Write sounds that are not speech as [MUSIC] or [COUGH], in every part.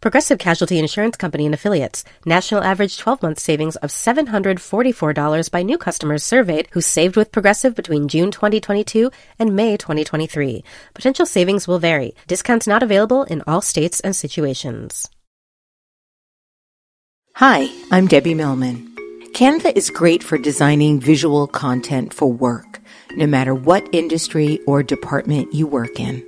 Progressive Casualty Insurance Company and Affiliates. National average 12 month savings of $744 by new customers surveyed who saved with Progressive between June 2022 and May 2023. Potential savings will vary. Discounts not available in all states and situations. Hi, I'm Debbie Millman. Canva is great for designing visual content for work, no matter what industry or department you work in.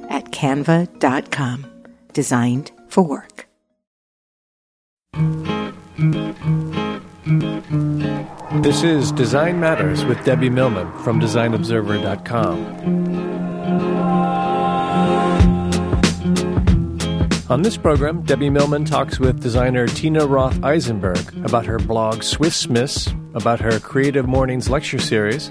at canva.com. Designed for work. This is Design Matters with Debbie Millman from DesignObserver.com. On this program, Debbie Millman talks with designer Tina Roth Eisenberg about her blog Swiss Miss, about her Creative Mornings lecture series,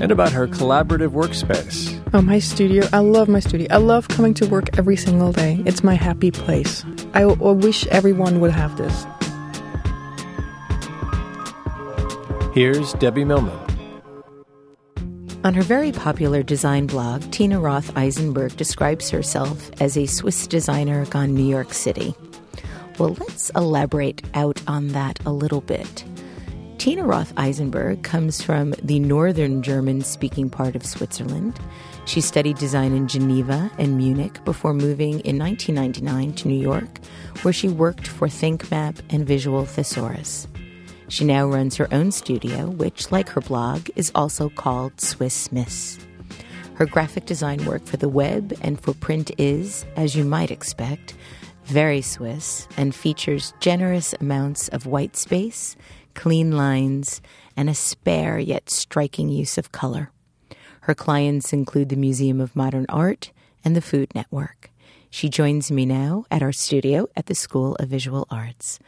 and about her collaborative workspace. Oh, my studio. I love my studio. I love coming to work every single day. It's my happy place. I, I wish everyone would have this. Here's Debbie Millman. On her very popular design blog, Tina Roth Eisenberg describes herself as a Swiss designer gone New York City. Well, let's elaborate out on that a little bit. Tina Roth Eisenberg comes from the northern German speaking part of Switzerland. She studied design in Geneva and Munich before moving in 1999 to New York, where she worked for ThinkMap and Visual Thesaurus. She now runs her own studio, which, like her blog, is also called Swiss Miss. Her graphic design work for the web and for print is, as you might expect, very Swiss and features generous amounts of white space, clean lines, and a spare yet striking use of color. Her clients include the Museum of Modern Art and the Food Network. She joins me now at our studio at the School of Visual Arts.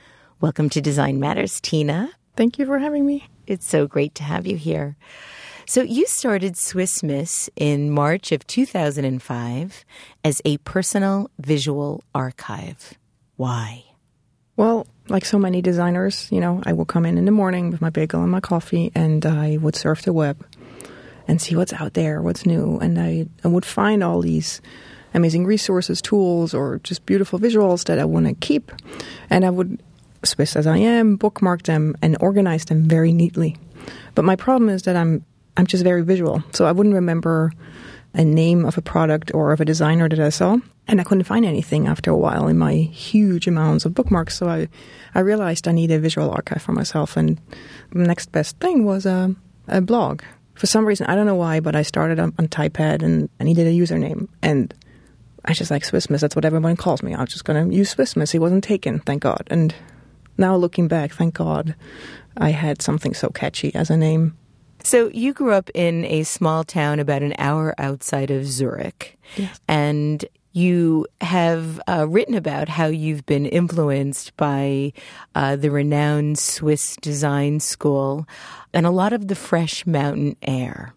Welcome to Design Matters, Tina. Thank you for having me. It's so great to have you here. So, you started Swiss Miss in March of 2005 as a personal visual archive. Why? Well, like so many designers, you know, I will come in in the morning with my bagel and my coffee and I would surf the web and see what's out there, what's new. And I, I would find all these amazing resources, tools, or just beautiful visuals that I want to keep. And I would Swiss as I am, bookmark them and organize them very neatly. But my problem is that I'm I'm just very visual, so I wouldn't remember a name of a product or of a designer that I saw, and I couldn't find anything after a while in my huge amounts of bookmarks. So I I realized I need a visual archive for myself, and the next best thing was a, a blog. For some reason, I don't know why, but I started on, on Typepad and I needed a username, and I just like Swiss Miss. That's what everyone calls me. I was just going to use Swiss Miss. It wasn't taken, thank God. And now looking back, thank God I had something so catchy as a name. So you grew up in a small town about an hour outside of Zurich. Yes. And you have uh, written about how you've been influenced by uh, the renowned Swiss design school and a lot of the fresh mountain air.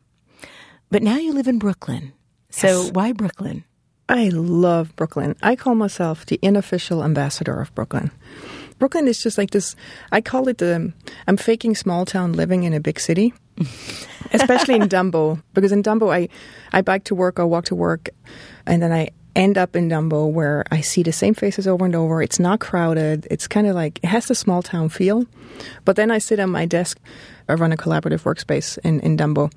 But now you live in Brooklyn. So Yes. why Brooklyn? I love Brooklyn. I call myself the unofficial ambassador of Brooklyn. Brooklyn is just like this. I call it the. I'm faking small town living in a big city, [LAUGHS] especially in Dumbo, because in Dumbo I, I bike to work I walk to work, and then I end up in Dumbo where I see the same faces over and over. It's not crowded. It's kind of like it has the small town feel, but then I sit on my desk. I run a collaborative workspace in in Dumbo.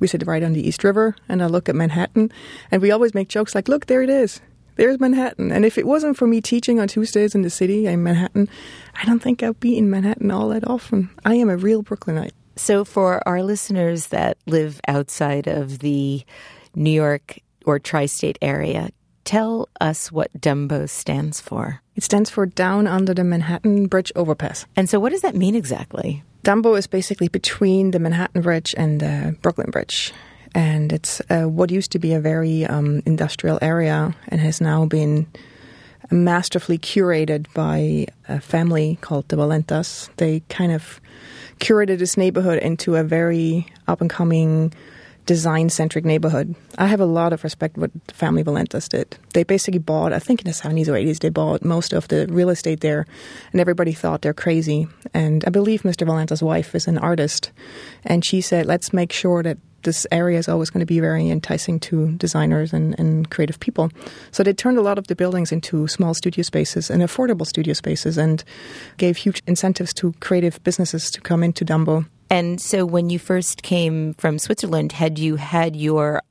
We sit right on the East River, and I look at Manhattan, and we always make jokes like, "Look, there it is." There's Manhattan. And if it wasn't for me teaching on Tuesdays in the city in Manhattan, I don't think I'd be in Manhattan all that often. I am a real Brooklynite. So, for our listeners that live outside of the New York or tri state area, tell us what Dumbo stands for. It stands for Down Under the Manhattan Bridge Overpass. And so, what does that mean exactly? Dumbo is basically between the Manhattan Bridge and the Brooklyn Bridge. And it's uh, what used to be a very um, industrial area and has now been masterfully curated by a family called the Valentas. They kind of curated this neighborhood into a very up and coming design centric neighborhood. I have a lot of respect for what the family Valentas did. They basically bought, I think in the 70s or 80s, they bought most of the real estate there, and everybody thought they're crazy. And I believe Mr. Valenta's wife is an artist, and she said, let's make sure that this area is always going to be very enticing to designers and, and creative people. So they turned a lot of the buildings into small studio spaces and affordable studio spaces and gave huge incentives to creative businesses to come into Dumbo. And so when you first came from Switzerland, had you had your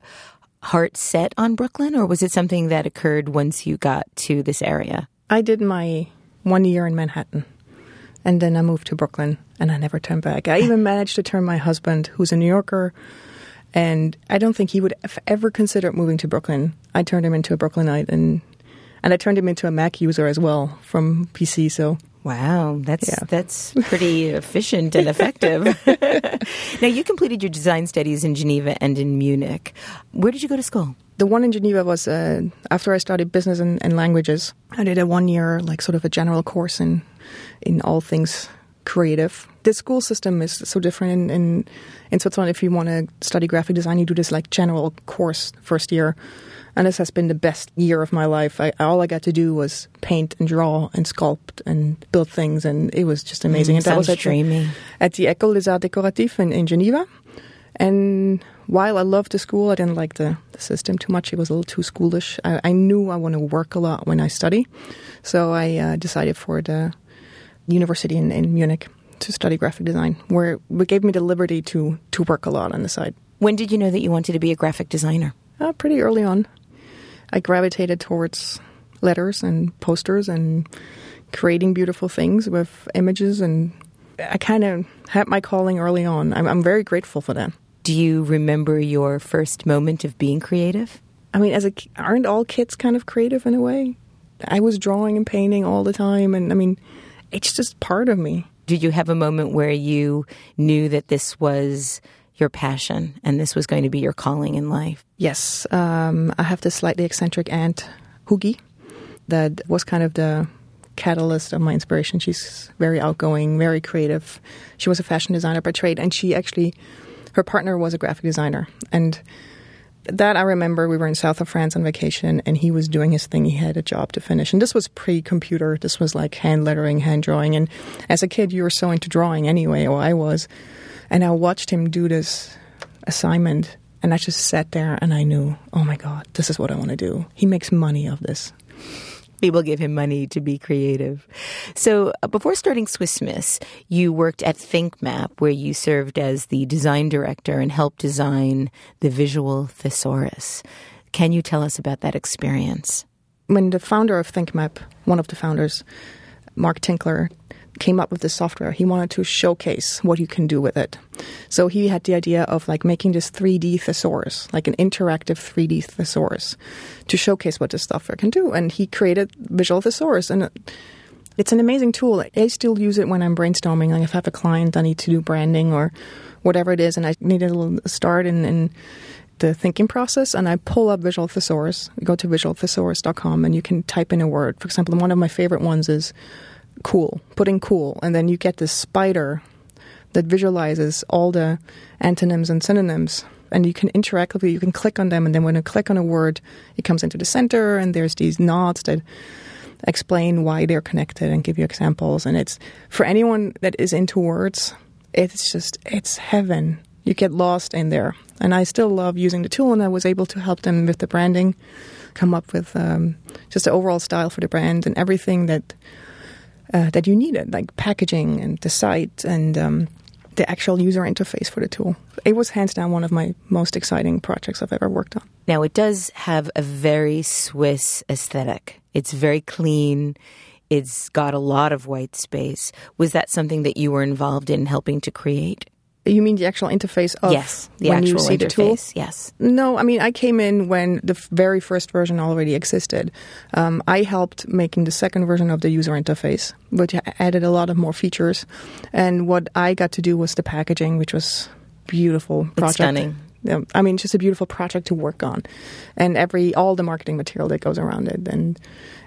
heart set on Brooklyn or was it something that occurred once you got to this area? I did my one year in Manhattan and then I moved to Brooklyn and I never turned back. I even managed to turn my husband, who's a New Yorker, and I don't think he would have ever considered moving to Brooklyn. I turned him into a Brooklynite, and and I turned him into a Mac user as well from PC. So Wow, that's yeah. that's pretty [LAUGHS] efficient and effective. [LAUGHS] now you completed your design studies in Geneva and in Munich. Where did you go to school? The one in Geneva was uh, after I studied business and, and languages. I did a one year, like sort of a general course in in all things creative. The school system is so different in, in, in Switzerland. If you want to study graphic design, you do this like general course first year. And this has been the best year of my life. I, all I got to do was paint and draw and sculpt and build things, and it was just amazing. Mm, and that was at, dreamy. at the École des Arts Décoratifs in, in Geneva. And while I loved the school, I didn't like the, the system too much. It was a little too schoolish. I, I knew I want to work a lot when I study. So I uh, decided for the university in, in Munich to study graphic design, where it gave me the liberty to to work a lot on the side. When did you know that you wanted to be a graphic designer? Uh, pretty early on. I gravitated towards letters and posters and creating beautiful things with images, and I kind of had my calling early on. I'm, I'm very grateful for that. Do you remember your first moment of being creative? I mean, as a aren't all kids kind of creative in a way? I was drawing and painting all the time, and I mean it's just part of me. Did you have a moment where you knew that this was your passion and this was going to be your calling in life? Yes. Um, I have this slightly eccentric aunt, Hugi, that was kind of the catalyst of my inspiration. She's very outgoing, very creative. She was a fashion designer by trade, and she actually, her partner was a graphic designer. And that I remember we were in south of France on vacation and he was doing his thing. He had a job to finish. And this was pre computer. This was like hand lettering, hand drawing. And as a kid, you were so into drawing anyway, or I was. And I watched him do this assignment and I just sat there and I knew, oh my God, this is what I want to do. He makes money of this people give him money to be creative. So uh, before starting Swiss Miss, you worked at ThinkMap, where you served as the design director and helped design the visual thesaurus. Can you tell us about that experience? When the founder of ThinkMap, one of the founders, Marc Tinkler, came up with this software. He wanted to showcase what you can do with it. So he had the idea of like making this 3D thesaurus, like an interactive 3D thesaurus, to showcase what this software can do. And he created Visual Thesaurus, and it's an amazing tool. I still use it when I'm brainstorming. Like if I have a client, I need to do branding or whatever it is, and I need a little start in, in the thinking process and I pull up Visual Thesaurus. Go to visualthesaurus.com and you can type in a word. For example, one of my favorite ones is cool, putting cool, and then you get this spider that visualizes all the antonyms and synonyms. And you can interactively, you can click on them, and then when you click on a word, it comes into the center, and there's these nods that explain why they're connected and give you examples. And it's for anyone that is into words, it's just, it's heaven. You get lost in there. And I still love using the tool, and I was able to help them with the branding, come up with um, just the overall style for the brand and everything that uh, that you needed, like packaging and the site and um, the actual user interface for the tool. It was hands down one of my most exciting projects I've ever worked on. Now, it does have a very Swiss aesthetic. It's very clean. It's got a lot of white space. Was that something that you were involved in helping to create? You mean the actual interface of yes, the when actual you see interface. the tool? Yes. No, I mean I came in when the very first version already existed. Um, I helped making the second version of the user interface, which added a lot of more features. And what I got to do was the packaging, which was beautiful project. stunning. I mean, just a beautiful project to work on, and every all the marketing material that goes around it, and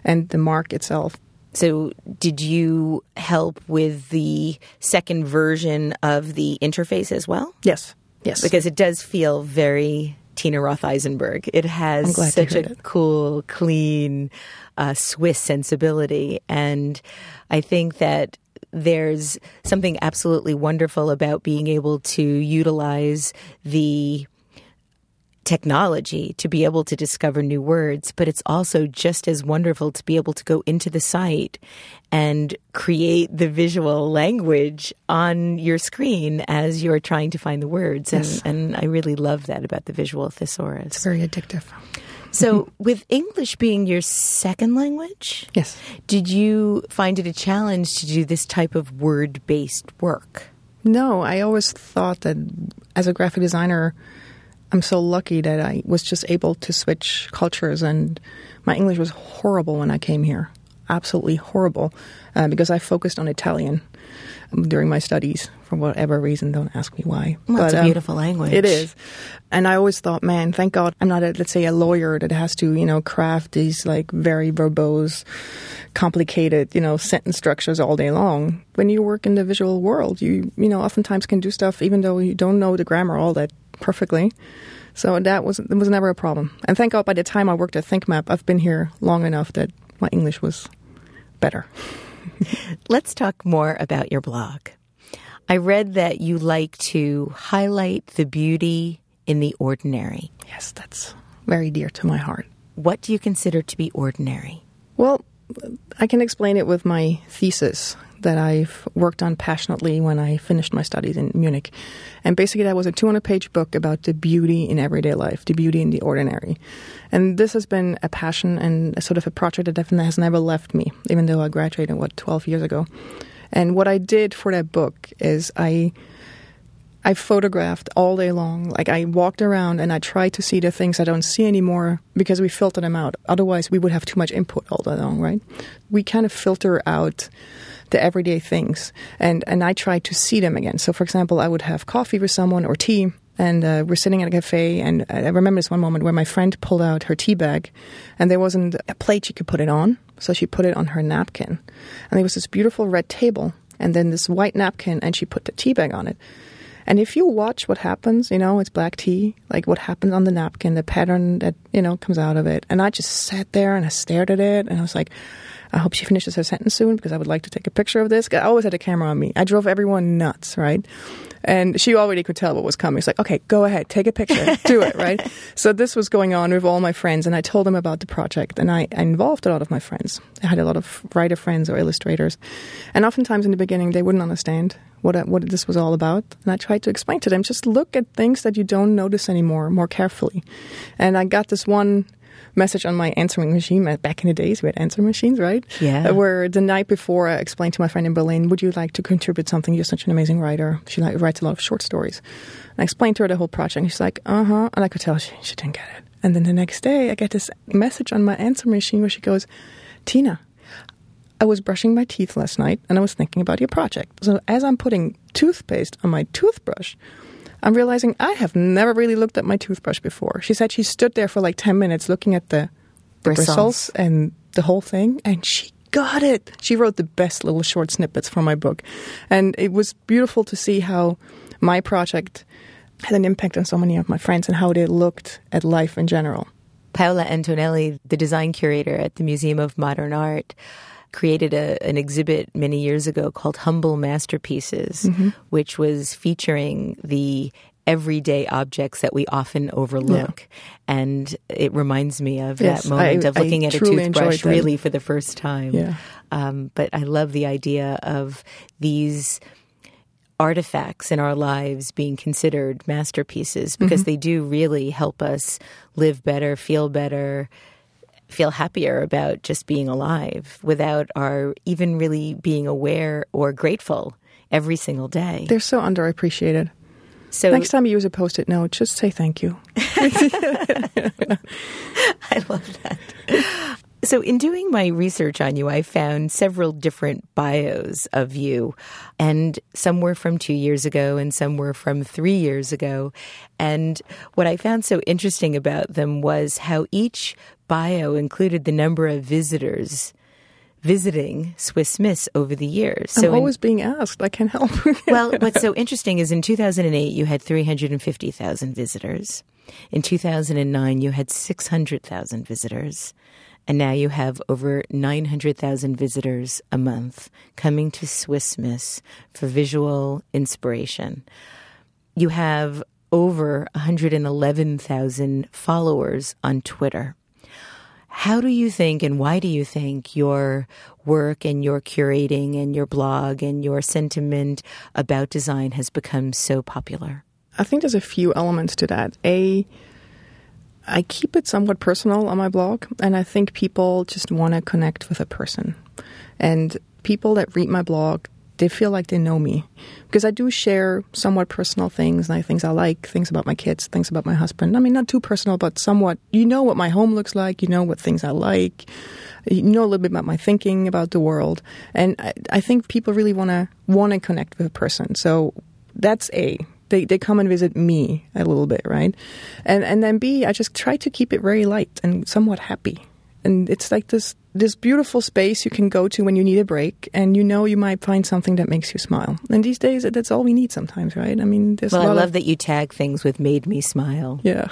and the mark itself. So, did you help with the second version of the interface as well? Yes, yes, Because it does feel very Tina Roth Eisenberg. It has such a that. cool, clean, uh, Swiss sensibility. And I think that there's something absolutely wonderful about being able to utilize the technology to be able to discover new words, but it's also just as wonderful to be able to go into the site and create the visual language on your screen as you're trying to find the words. And, Yes. and I really love that about the visual thesaurus. it's very addictive. So, [LAUGHS] with English being your second language, Yes. did you find it a challenge to do this type of word based work? No, I always thought that as a graphic designer, I'm so lucky that I was just able to switch cultures, and my English was horrible when I came here. Absolutely horrible, uh, because I focused on Italian um, during my studies for whatever reason. Don't ask me why. Well, it's a um, beautiful language. It is, and I always thought, man, thank God I'm not, a, let's say, a lawyer that has to, you know, craft these like very verbose, complicated, you know, sentence structures all day long. When you work in the visual world, you, you know, oftentimes can do stuff even though you don't know the grammar all that perfectly. So that was it was never a problem. And thank God, by the time I worked at ThinkMap, I've been here long enough that my English was better. [LAUGHS] Let's talk more about your blog. I read that you like to highlight the beauty in the ordinary. Yes, that's very dear to my heart. What do you consider to be ordinary? Well, I can explain it with my thesis that I've worked on passionately when I finished my studies in Munich. And basically, that was a 200 page book about the beauty in everyday life, the beauty in the ordinary. And this has been a passion and a sort of a project that definitely has never left me, even though I graduated, what, 12 years ago. And what I did for that book is I I photographed all day long. Like I walked around and I tried to see the things I don't see anymore because we filter them out. Otherwise, we would have too much input all day long, right? We kind of filter out the everyday things, and and I tried to see them again. So, for example, I would have coffee with someone or tea. And uh, we're sitting at a cafe, and I remember this one moment where my friend pulled out her tea bag, and there wasn't a plate she could put it on, so she put it on her napkin. And there was this beautiful red table, and then this white napkin, and she put the tea bag on it. And if you watch what happens, you know, it's black tea, like what happens on the napkin, the pattern that, you know, comes out of it. And I just sat there and I stared at it and I was like, I hope she finishes her sentence soon because I would like to take a picture of this. I always had a camera on me. I drove everyone nuts, right? And she already could tell what was coming. It's like, okay, go ahead, take a picture, do it, right? [LAUGHS] So this was going on with all my friends, and I told them about the project, and I, I involved a lot of my friends. I had a lot of writer friends or illustrators, and oftentimes in the beginning they wouldn't understand what I- what this was all about, and I tried to explain to them, just look at things that you don't notice anymore more carefully. And I got this one message on my answering machine. Back in the days, we had answering machines, right? Yeah. Uh, Where the night before, I explained to my friend in Berlin, "Would you like to contribute something? You're such an amazing writer. She like, writes a lot of short stories." And I explained to her the whole project. And she's like, "Uh huh," and I could tell she, she didn't get it. And then the next day, I get this message on my answering machine where she goes, "Tina." I was brushing my teeth last night and I was thinking about your project. So, as I'm putting toothpaste on my toothbrush, I'm realizing I have never really looked at my toothbrush before. She said she stood there for like 10 minutes looking at the, the Bristles. bristles and the whole thing, and she got it. She wrote the best little short snippets for my book. And it was beautiful to see how my project had an impact on so many of my friends and how they looked at life in general. Paola Antonelli, the design curator at the Museum of Modern Art, created a, an exhibit many years ago called Humble Masterpieces, which was featuring the everyday objects that we often overlook. And it reminds me of Yes, that moment I- of looking I at a toothbrush really for the first time. Yeah. Um, but I love the idea of these artifacts in our lives being considered masterpieces because they do really help us live better, feel better, feel happier about just being alive without our even really being aware or grateful every single day. They're so underappreciated. So Next time you use a post-it note, just say thank you. [LAUGHS] [LAUGHS] I love that. So, in doing my research on you, I found several different bios of you, and some were from two years ago and some were from three years ago. And what I found so interesting about them was how each bio included the number of visitors visiting Swiss Miss over the years. I'm in- always being asked. I can't help. well, what's so interesting is in 2008, you had 350,000 visitors. In 2009, you had 600,000 visitors. And now you have over 900,000 visitors a month coming to Swiss Miss for visual inspiration. You have over 111,000 followers on Twitter. How do you think and why do you think your work and your curating and your blog and your sentiment about design has become so popular? I think there's a few elements to that. A, I keep it somewhat personal on my blog, and I think people just want to connect with a person. And people that read my blog, they feel like they know me because I do share somewhat personal things, like things I like, things about my kids, things about my husband. I mean, not too personal, but somewhat. You know what my home looks like. You know what things I like. You know a little bit about my thinking about the world, and I, I think people really want to want to connect with a person. So that's a they, they come and visit me a little bit, right? And and then B, I just try to keep it very light and somewhat happy. And it's like this this beautiful space you can go to when you need a break, and you know you might find something that makes you smile. And these days, that's all we need sometimes, right? I mean, there's Well, I love of, that you tag things with made me smile. yeah.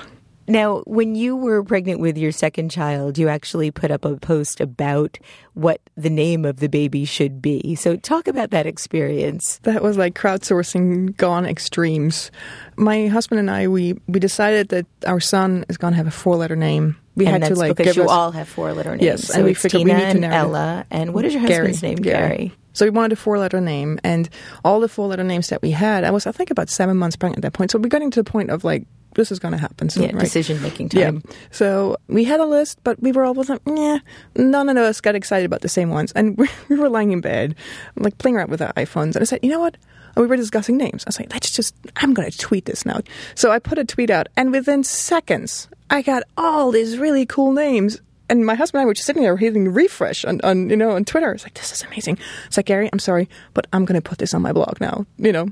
Now, when you were pregnant with your second child, you actually put up a post about what the name of the baby should be. So, talk about that experience. That was like crowdsourcing gone extremes. My husband and I, we, we decided that our son is going to have a four letter name. We and had that's to like because you us, all have four letter names. Yes, so and we figured Tina we need to and. Ella. And what is your husband's name? Gary. So we wanted a four letter name, and all the four letter names that we had, I was, I think, about seven months pregnant at that point. So we're getting to the point of like, this is going to happen soon, Yeah, right? decision making time. Yeah. So we had a list, but we were all like, yeah, none of us got excited about the same ones. And we, [LAUGHS] we were lying in bed, like playing around with our iPhones. And I said, you know what? And we were discussing names. I was like, let's just, I'm going to tweet this now. So I put a tweet out, and within seconds, I got all these really cool names. And my husband and I were just sitting there hitting refresh on, on you know, on Twitter. It's like, this is amazing. It's like, Gary, I'm sorry, but I'm going to put this on my blog now. You know,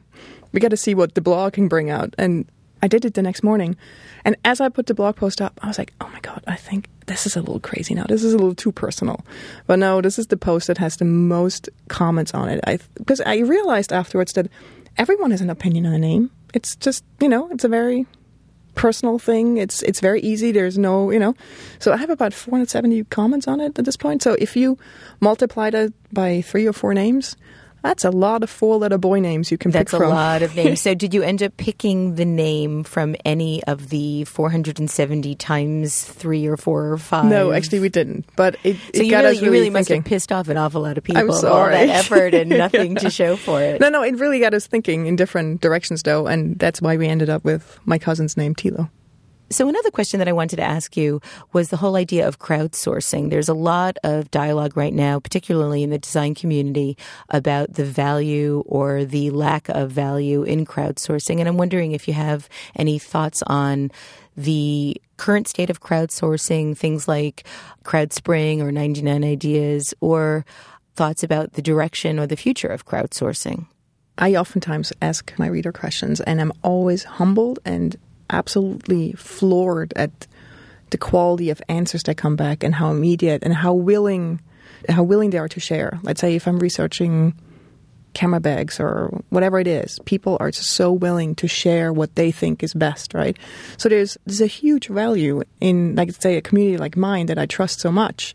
we got to see what the blog can bring out. And I did it the next morning. And as I put the blog post up, I was like, oh my God, I think this is a little crazy now. This is a little too personal. But no, this is the post that has the most comments on it. I Because I realized afterwards that everyone has an opinion on a name. It's just, you know, it's a very personal thing. It's it's very easy. There's no, you know. So I have about 470 comments on it at this point. So if you multiply that by three or four names, that's a lot of four-letter boy names you can That's pick from. That's a lot of names. so, [LAUGHS] did you end up picking the name from any of the 470 times three or four or five? No, actually, we didn't. But it, So it you got really, us you really must have pissed off an awful lot of people. I'm All sorry. that effort and [LAUGHS] nothing to show for it. No, no, it really got us thinking in different directions, though, and that's why we ended up with my cousin's name, Tilo. So, another question that I wanted to ask you was the whole idea of crowdsourcing. There's a lot of dialogue right now, particularly in the design community, about the value or the lack of value in crowdsourcing. And I'm wondering if you have any thoughts on the current state of crowdsourcing, things like CrowdSpring or 99 Ideas, or thoughts about the direction or the future of crowdsourcing. I oftentimes ask my reader questions, and I'm always humbled and absolutely floored at the quality of answers that come back and how immediate and how willing how willing they are to share. Let's say if I'm researching camera bags or whatever it is, people are just so willing to share what they think is best, right? So there's there's a huge value in like say a community like mine that I trust so much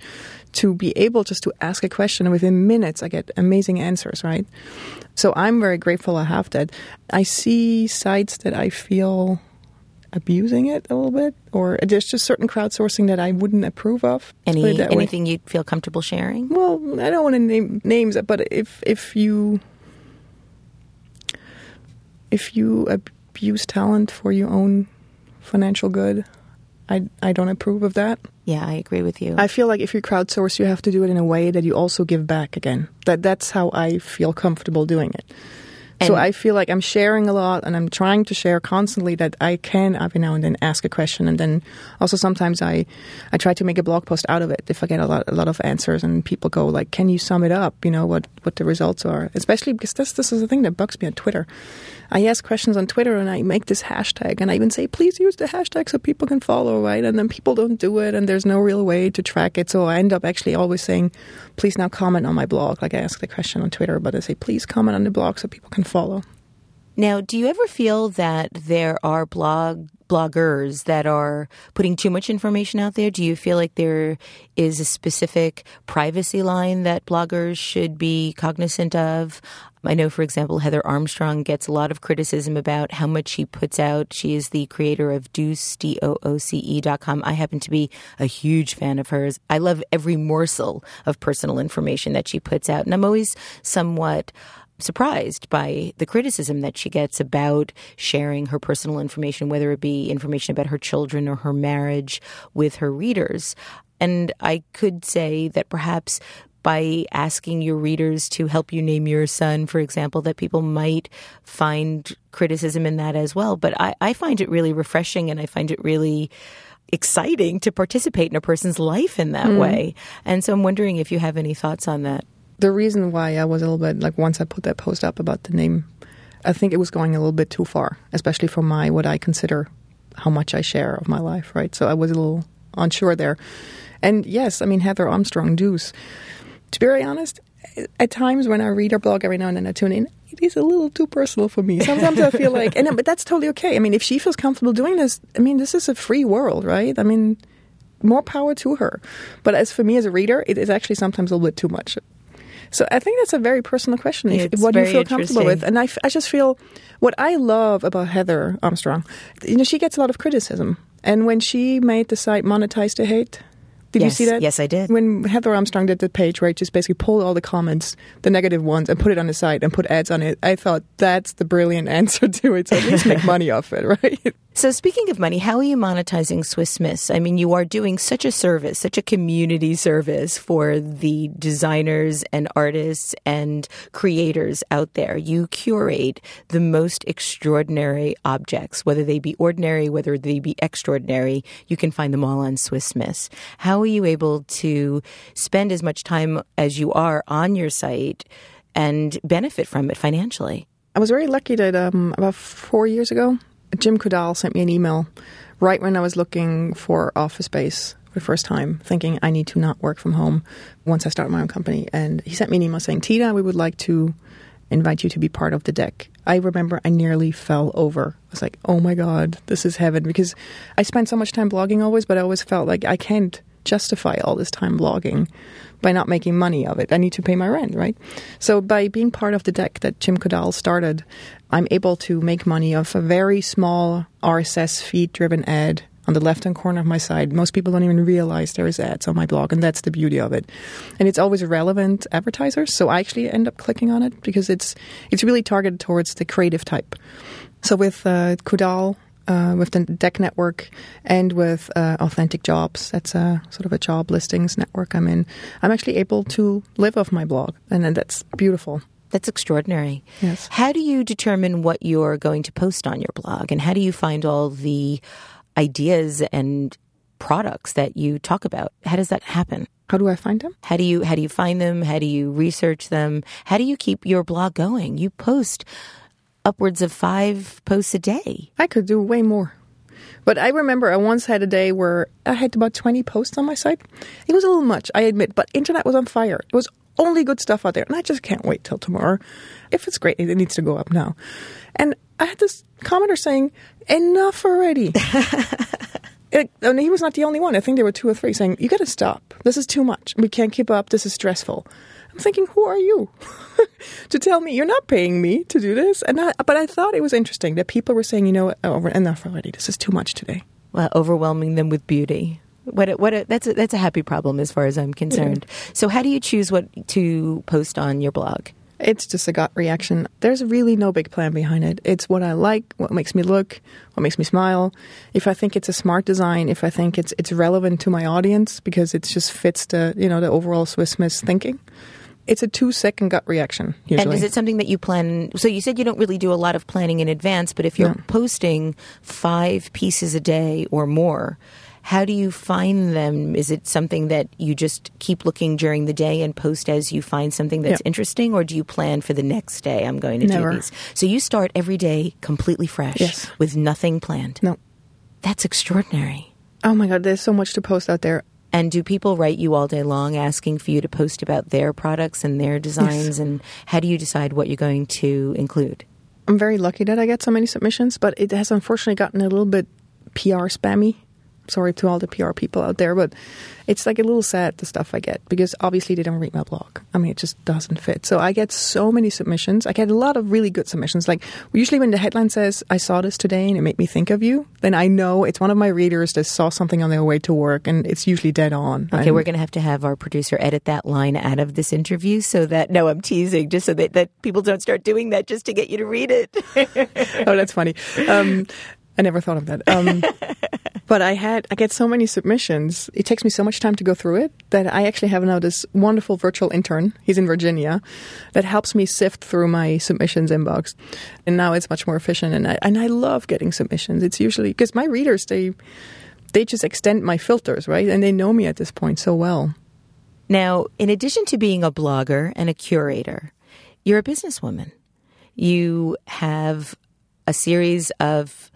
to be able just to ask a question and within minutes I get amazing answers, right? So I'm very grateful I have that. I see sites that I feel abusing it a little bit, or there's just certain crowdsourcing that I wouldn't approve of. Any that way. anything you'd feel comfortable sharing? Well, I don't want to name names, but if if you if you abuse talent for your own financial good, I, I don't approve of that. Yeah, I agree with you. I feel like if you crowdsource, you have to do it in a way that you also give back again. That that's how I feel comfortable doing it. So I feel like I'm sharing a lot, and I'm trying to share constantly that I can every now and then ask a question, and then also sometimes I I try to make a blog post out of it if I get a lot a lot of answers and people go like, "Can you sum it up? You know what what the results are?" Especially because this this is the thing that bugs me on Twitter. I ask questions on Twitter and I make this hashtag and I even say, please use the hashtag so people can follow, right? And then people don't do it and there's no real way to track it. So I end up actually always saying, please now comment on my blog. Like I ask the question on Twitter, but I say, please comment on the blog so people can follow. Now, do you ever feel that there are blog bloggers that are putting too much information out there? Do you feel like there is a specific privacy line that bloggers should be cognizant of? I know, for example, Heather Armstrong gets a lot of criticism about how much she puts out. She is the creator of Dooce, D-O-O-C-E dot com. I happen to be a huge fan of hers. I love every morsel of personal information that she puts out. And I'm always somewhat surprised by the criticism that she gets about sharing her personal information, whether it be information about her children or her marriage with her readers. And I could say that perhaps by asking your readers to help you name your son, for example, that people might find criticism in that as well. But I, I find it really refreshing and I find it really exciting to participate in a person's life in that hmm. way. And so I'm wondering if you have any thoughts on that. The reason why I was a little bit like once I put that post up about the name, I think it was going a little bit too far, especially for my what I consider how much I share of my life, right? So I was a little unsure there. And yes, I mean Heather Armstrong Dooce. To be very honest, at times when I read her blog every now and then I tune in, it is a little too personal for me. Sometimes I feel like, and but that's totally okay. I mean, if she feels comfortable doing this, I mean, this is a free world, right? I mean, more power to her. But as for me as a reader, it is actually sometimes a little bit too much. So I think that's a very personal question. If, what do you feel comfortable with? And I, f- I just feel what I love about Heather Armstrong, you know, she gets a lot of criticism. And when she made the site Monetize to Hate, did Yes, you see that? yes, I did. When Heather Armstrong did the page where it just basically pulled all the comments, the negative ones, and put it on the site and put ads on it, I thought that's the brilliant answer to it. So at least make money off it, [LAUGHS] right? So, speaking of money, how are you monetizing Swiss Miss? I mean, you are doing such a service, such a community service for the designers and artists and creators out there. You curate the most extraordinary objects, whether they be ordinary, whether they be extraordinary. You can find them all on Swiss Miss. How are you able to spend as much time as you are on your site and benefit from it financially? I was very lucky that um, about four years ago, Jim Coudal sent me an email right when I was looking for office space for the first time, thinking I need to not work from home once I start my own company. And he sent me an email saying, Tina, we would like to invite you to be part of the deck. I remember I nearly fell over. I was like, oh my God, this is heaven. Because I spent so much time blogging always, but I always felt like I can't justify all this time blogging by not making money of it. I need to pay my rent, right? So by being part of the deck that Jim Coudal started, I'm able to make money off a very small RSS feed driven ad on the left hand corner of my site. Most people don't even realize there is ads on my blog, and that's the beauty of it. And it's always relevant advertisers, so I actually end up clicking on it because it's it's really targeted towards the creative type. So with uh, Coudal, uh, with the Deck Network, and with uh, Authentic Jobs, that's a sort of a job listings network I'm in. I'm actually able to live off my blog, and then that's beautiful. That's extraordinary. Yes. How do you determine what you're going to post on your blog? And how do you find all the ideas and products that you talk about? How does that happen? How do I find them? How do you how do you find them? How do you research them? How do you keep your blog going? You post upwards of 5 posts a day. I could do way more. But I remember I once had a day where I had about 20 posts on my site. It was a little much, I admit, but internet was on fire. It was only good stuff out there, and I just can't wait till tomorrow. If it's great, it needs to go up now. And I had this commenter saying, Enough already. [LAUGHS] It, and he was not the only one. I think there were two or three saying, You got to stop. This is too much. We can't keep up. This is stressful. I'm thinking, Who are you [LAUGHS] to tell me you're not paying me to do this? And I, But I thought it was interesting that people were saying, You know? Oh, enough already. This is too much today. Well, overwhelming them with beauty. What a, what a, that's a, that's a happy problem as far as I'm concerned. So how do you choose what to post on your blog? It's just a gut reaction. There's really no big plan behind it. It's what I like, what makes me look, what makes me smile. If I think it's a smart design, if I think it's it's relevant to my audience because it just fits the you know the overall Swiss Miss thinking. It's a two second gut reaction. Usually. And is it something that you plan? So you said you don't really do a lot of planning in advance, but if you're No. posting five pieces a day or more, how do you find them? Is it something that you just keep looking during the day and post as you find something that's Yeah. interesting, or do you plan for the next day? I'm going to Never. do these. So you start every day completely fresh Yes. with nothing planned. No. That's extraordinary. Oh my god, there's so much to post out there. And do people write you all day long asking for you to post about their products and their designs? And how do you decide what you're going to include? I'm very lucky that I get so many submissions, but it has unfortunately gotten a little bit PR spammy. Sorry to all the PR people out there, but it's like a little sad the stuff I get because obviously they don't read my blog. I mean, it just doesn't fit. So I get so many submissions. I get a lot of really good submissions. Like usually when the headline says "I saw this today and it made me think of you," then I know it's one of my readers that saw something on their way to work, and it's usually dead on. Okay, And- we're going to have to have our producer edit that line out of this interview so that, no, I'm teasing, just so that, that people don't start doing that just to get you to read it. [LAUGHS] oh, that's funny. Um, I never thought of that. Um, [LAUGHS] but I had I get so many submissions. It takes me so much time to go through it that I actually have now this wonderful virtual intern. He's in Virginia, that helps me sift through my submissions inbox, and now it's much more efficient. And I and I love getting submissions. It's usually because my readers they they just extend my filters right, and they know me at this point so well. Now, in addition to being a blogger and a curator, you're a businesswoman. You have a series of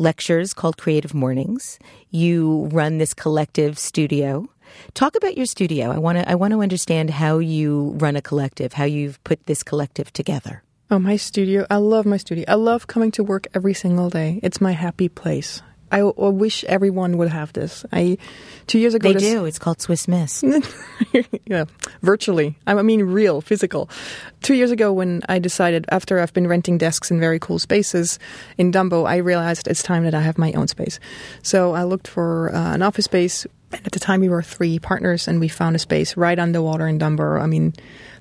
lectures called Creative Mornings. You run this collective studio. Talk about your studio. I want to I want to understand how you run a collective, how you've put this collective together. Oh, my studio. I love my studio. I love coming to work every single day. It's my happy place. I, I wish everyone would have this. I two years ago They this- do. It's called Swiss Miss. [LAUGHS] yeah, virtually. I I mean, real, physical. Two years ago, when I decided, after I've been renting desks in very cool spaces in Dumbo, I realized it's time that I have my own space. So I looked for uh, an office space. And at the time, we were three partners, and we found a space right underwater in Dumbo. I mean,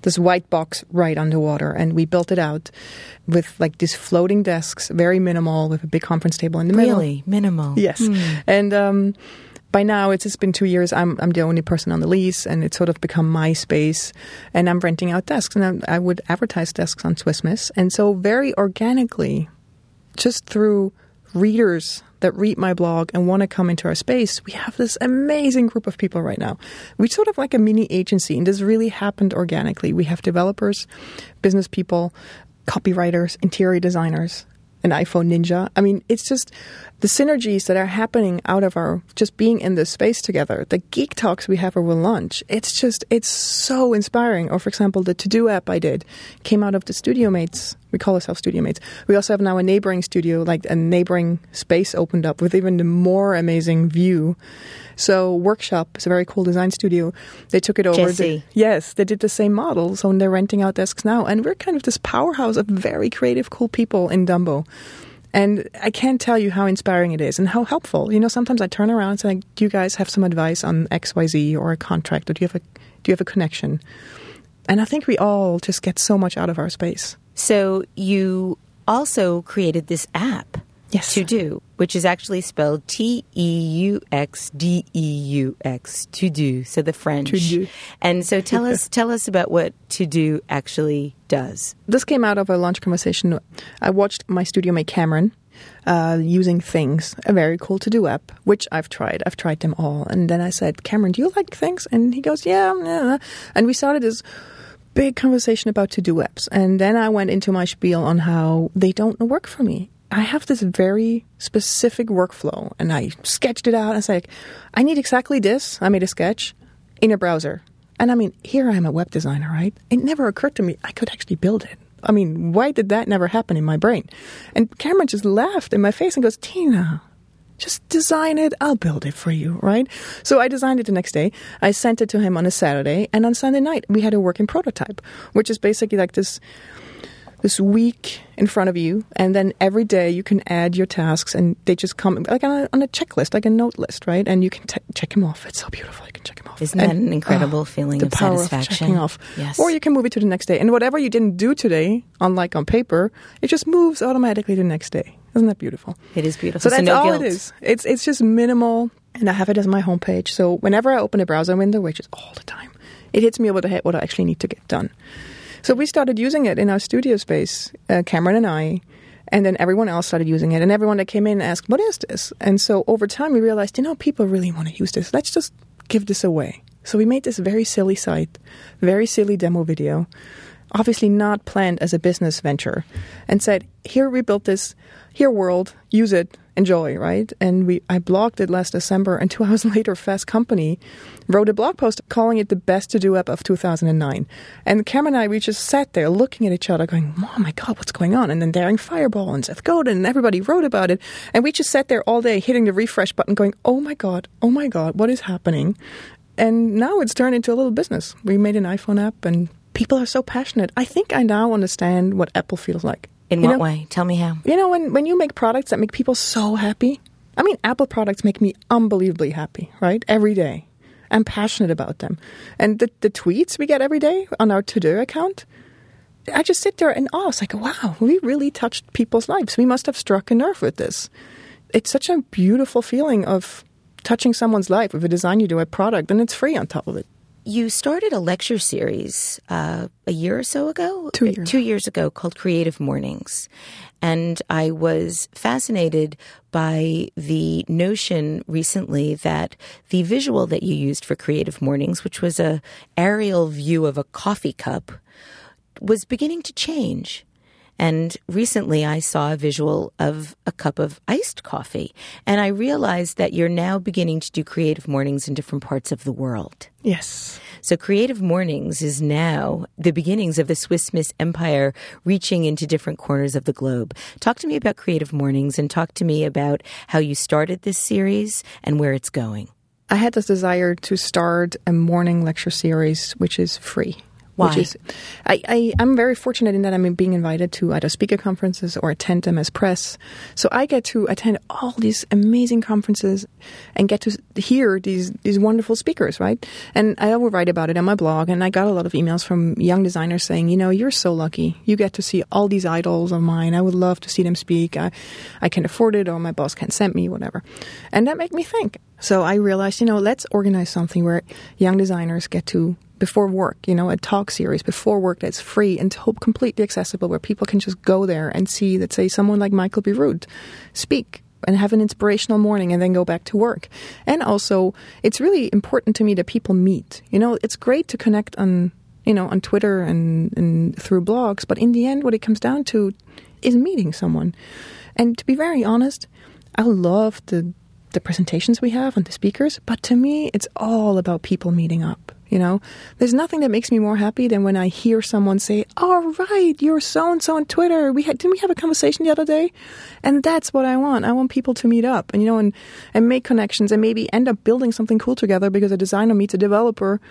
this white box right underwater, and we built it out with like these floating desks, very minimal, with a big conference table in the middle. Really minimal. Yes. And um, by now, it's just been two years. I'm, I'm the only person on the lease, and it's sort of become my space. And I'm renting out desks, and I, I would advertise desks on Swiss Miss. And so, very organically, just through readers that read my blog and want to come into our space, we have this amazing group of people right now. We're sort of like a mini agency, and this really happened organically. We have developers, business people, copywriters, interior designers, an iPhone Ninja. I mean, it's just the synergies that are happening out of our just being in this space together. The geek talks we have over lunch. It's just it's so inspiring. Or for example, the To Do app I did came out of the Studio Mates. We call ourselves Studio Mates. We also have now a neighboring studio, like a neighboring space opened up with even the more amazing view. So Workshop is a very cool design studio. They took it over. Jesse. Yes, they did the same model. So they're renting out desks now. And we're kind of this powerhouse of very creative, cool people in Dumbo. And I can't tell you how inspiring it is and how helpful. You know, sometimes I turn around and say, like, "Do you guys have some advice on X, Y, Z, or a contract, or do you have a do you have a connection?" And I think we all just get so much out of our space. So you also created this app. Yes. To do, which is actually spelled T E U X D E U X. To do. So the French. To do. And so tell us [LAUGHS] tell us about what to do actually does. This came out of a lunch conversation. I watched my studio mate Cameron uh, using Things, a very cool to do app, which I've tried. I've tried them all. And then I said, Cameron, do you like Things? And he goes, yeah, yeah. And we started this big conversation about to do apps. And then I went into my spiel on how they don't work for me. I have this very specific workflow and I sketched it out. I was like, I need exactly this. I made a sketch in a browser. And I mean, here I am a web designer, right? It never occurred to me I could actually build it. I mean, why did that never happen in my brain? And Cameron just laughed in my face and goes, Tina, just design it. I'll build it for you, right? So I designed it the next day. I sent it to him on a Saturday. And on Sunday night, we had a working prototype, which is basically like this this week in front of you, and then every day you can add your tasks, and they just come like on a, on a checklist, like a note list, right? And you can t- check them off. It's so beautiful. You can check them off. Isn't that an incredible oh, feeling the of power satisfaction? Of checking off. Yes. Or you can move it to the next day, and whatever you didn't do today, unlike on paper, it just moves automatically to the next day. Isn't that beautiful? It is beautiful. So that's no all guilt. it is. It's it's just minimal, and I have it as my homepage. So whenever I open a browser window, which is all the time, it hits me over the head what I actually need to get done. So we started using it in our studio space, uh, Cameron and I, and then everyone else started using it, and everyone that came in asked, "What is this?" And so over time, we realized, you know, people really want to use this. Let's just give this away. So we made this very silly site, very silly demo video, obviously not planned as a business venture, and said, "Here we built this, here world, use it, enjoy." Right? And we, I blogged it last December, and [LAUGHS] two hours later, Fast Company wrote a blog post calling it the best to do app of 2009. And Cameron and I, we just sat there looking at each other, going, "Oh my god, what's going on?" And then Daring Fireball and Seth Godin, and everybody wrote about it, and we just sat there all day, hitting the refresh button, going, "Oh my god, oh my god, what is happening?" And now it's turned into a little business. We made an iPhone app, and people are so passionate. I think I now understand what Apple feels like. In You what know- way? Tell me how. You know, when, when you make products that make people so happy, I mean, Apple products make me unbelievably happy, right? Every day. I'm passionate about them. And the, the tweets we get every day on our to do account, I just sit there in awe. It's like, wow, we really touched people's lives. We must have struck a nerve with this. It's such a beautiful feeling of touching someone's life with a design you do, a product, and it's free on top of it. You started a lecture series uh, a year or so ago? Two years. Two years ago called Creative Mornings. And I was fascinated by the notion recently that the visual that you used for Creative Mornings, which was a aerial view of a coffee cup, was beginning to change. And recently I saw a visual of a cup of iced coffee. And I realized that you're now beginning to do creative mornings in different parts of the world. Yes. So Creative Mornings is now the beginnings of the Swiss Miss Empire reaching into different corners of the globe. Talk to me about Creative Mornings and talk to me about how you started this series and where it's going. I had this desire to start a morning lecture series, which is free. Why? Which is, I, I, I'm very fortunate in that I'm being invited to either speaker conferences or attend them as press. So I get to attend all these amazing conferences and get to hear these, these wonderful speakers, right? And I will write about it on my blog. And I got a lot of emails from young designers saying, you know, you're so lucky. You get to see all these idols of mine. I would love to see them speak. I, I can afford it or my boss can send me, whatever. And that made me think. So I realized, you know, let's organize something where young designers get to before work, you know, a talk series before work that's free and to- completely accessible where people can just go there and see, let's say, someone like Michael Bierut speak and have an inspirational morning and then go back to work. And also, it's really important to me that people meet. You know, it's great to connect on, you know, on Twitter and, and through blogs, but in the end, what it comes down to is meeting someone. And to be very honest, I love the the presentations we have and the speakers, but to me, it's all about people meeting up. You know, there's nothing that makes me more happy than when I hear someone say, "All right, you're so and so on Twitter. We had, didn't we have a conversation the other day?" And that's what I want. I want people to meet up and you know and and make connections and maybe end up building something cool together because a designer meets a developer,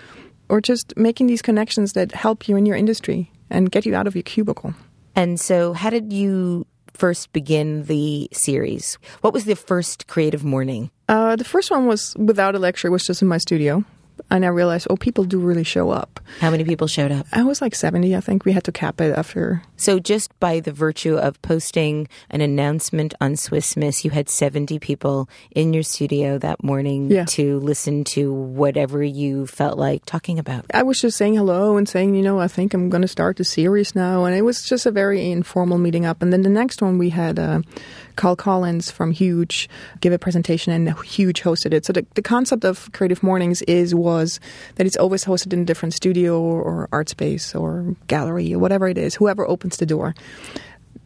or just making these connections that help you in your industry and get you out of your cubicle. And so, how did you first begin the series? What was the first creative morning? Uh, the first one was without a lecture, it was just in my studio. And I realized, oh, people do really show up. How many people showed up? I was like 70, I think. We had to cap it after. So, just by the virtue of posting an announcement on Swiss Miss, you had 70 people in your studio that morning Yeah. to listen to whatever you felt like talking about. I was just saying hello and saying, you know, I think I'm going to start the series now. And it was just a very informal meeting up. And then the next one, we had uh, Carl Collins from Huge gave a presentation, and Huge hosted it. So the, the concept of Creative Mornings is was that it's always hosted in a different studio or art space or gallery or whatever it is, whoever opens the door.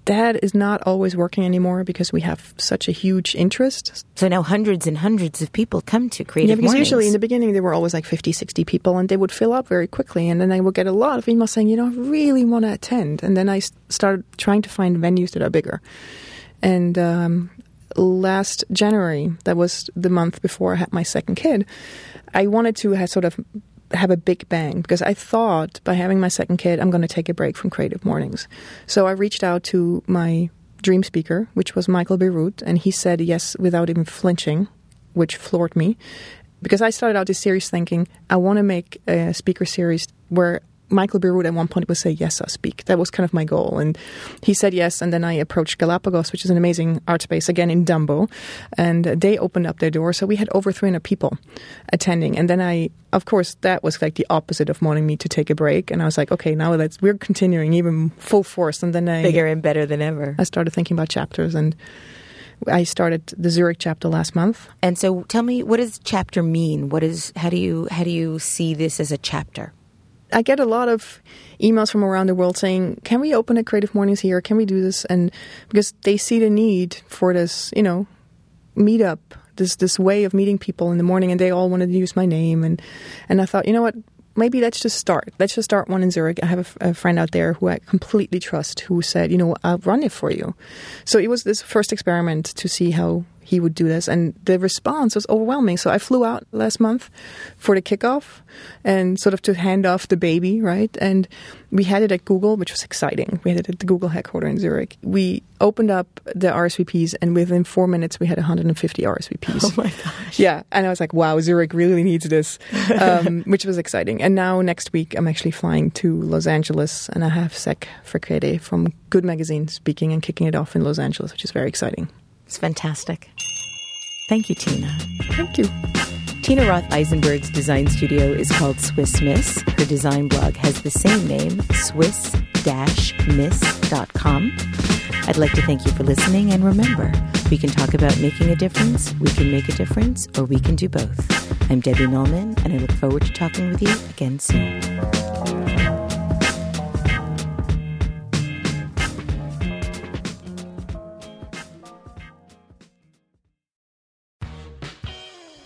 That is not always working anymore because we have such a huge interest. So now hundreds and hundreds of people come to Creative Yeah, because Mornings. usually in the beginning there were always like 50, 60 people and they would fill up very quickly. And then I would get a lot of emails saying, you know, I really want to attend. And then I started trying to find venues that are bigger. And um, last January, that was the month before I had my second kid, I wanted to sort of have a big bang because I thought by having my second kid, I'm going to take a break from creative mornings. So I reached out to my dream speaker, which was Michael Bierut, and he said yes without even flinching, which floored me. Because I started out this series thinking, I want to make a speaker series where Michael Bierut at one point would say, Yes, I'll speak. That was kind of my goal. And he said yes. And then I approached Galapagos, which is an amazing art space, again in Dumbo. And they opened up their door. So we had over 300 people attending. And then I, of course, that was like the opposite of wanting me to take a break. And I was like, Okay, now let's, we're continuing even full force. And then I, bigger and better than ever. I started thinking about chapters and I started the Zurich chapter last month. And so tell me what does chapter mean? What is how do you how do you see this as a chapter? I get a lot of emails from around the world saying, "Can we open a Creative Mornings here? Can we do this?" And because they see the need for this, you know, meetup, this this way of meeting people in the morning, and they all wanted to use my name, and and I thought, you know what, maybe let's just start. Let's just start one in Zurich. I have a, a, friend out there who I completely trust who said, you know, I'll run it for you. So it was this first experiment to see how he would do this. And the response was overwhelming. So I flew out last month for the kickoff and sort of to hand off the baby, right? And we had it at Google, which was exciting. We had it at the Google headquarters in Zurich. We opened up the RSVPs, and within four minutes, we had 150 RSVPs. [LAUGHS] Oh my gosh. Yeah. And I was like, wow, Zurich really needs this, [LAUGHS] um, which was exciting. And now next week, I'm actually flying to Los Angeles, and I have Zach Frechette from Good Magazine speaking and kicking it off in Los Angeles, which is very exciting. It's fantastic. Thank you, Tina. Thank you. Tina Roth Eisenberg's design studio is called Swiss Miss. Her design blog has the same name, swiss-miss.com. I'd like to thank you for listening, and remember, we can talk about making a difference, we can make a difference, or we can do both. I'm Debbie Millman, and I look forward to talking with you again soon.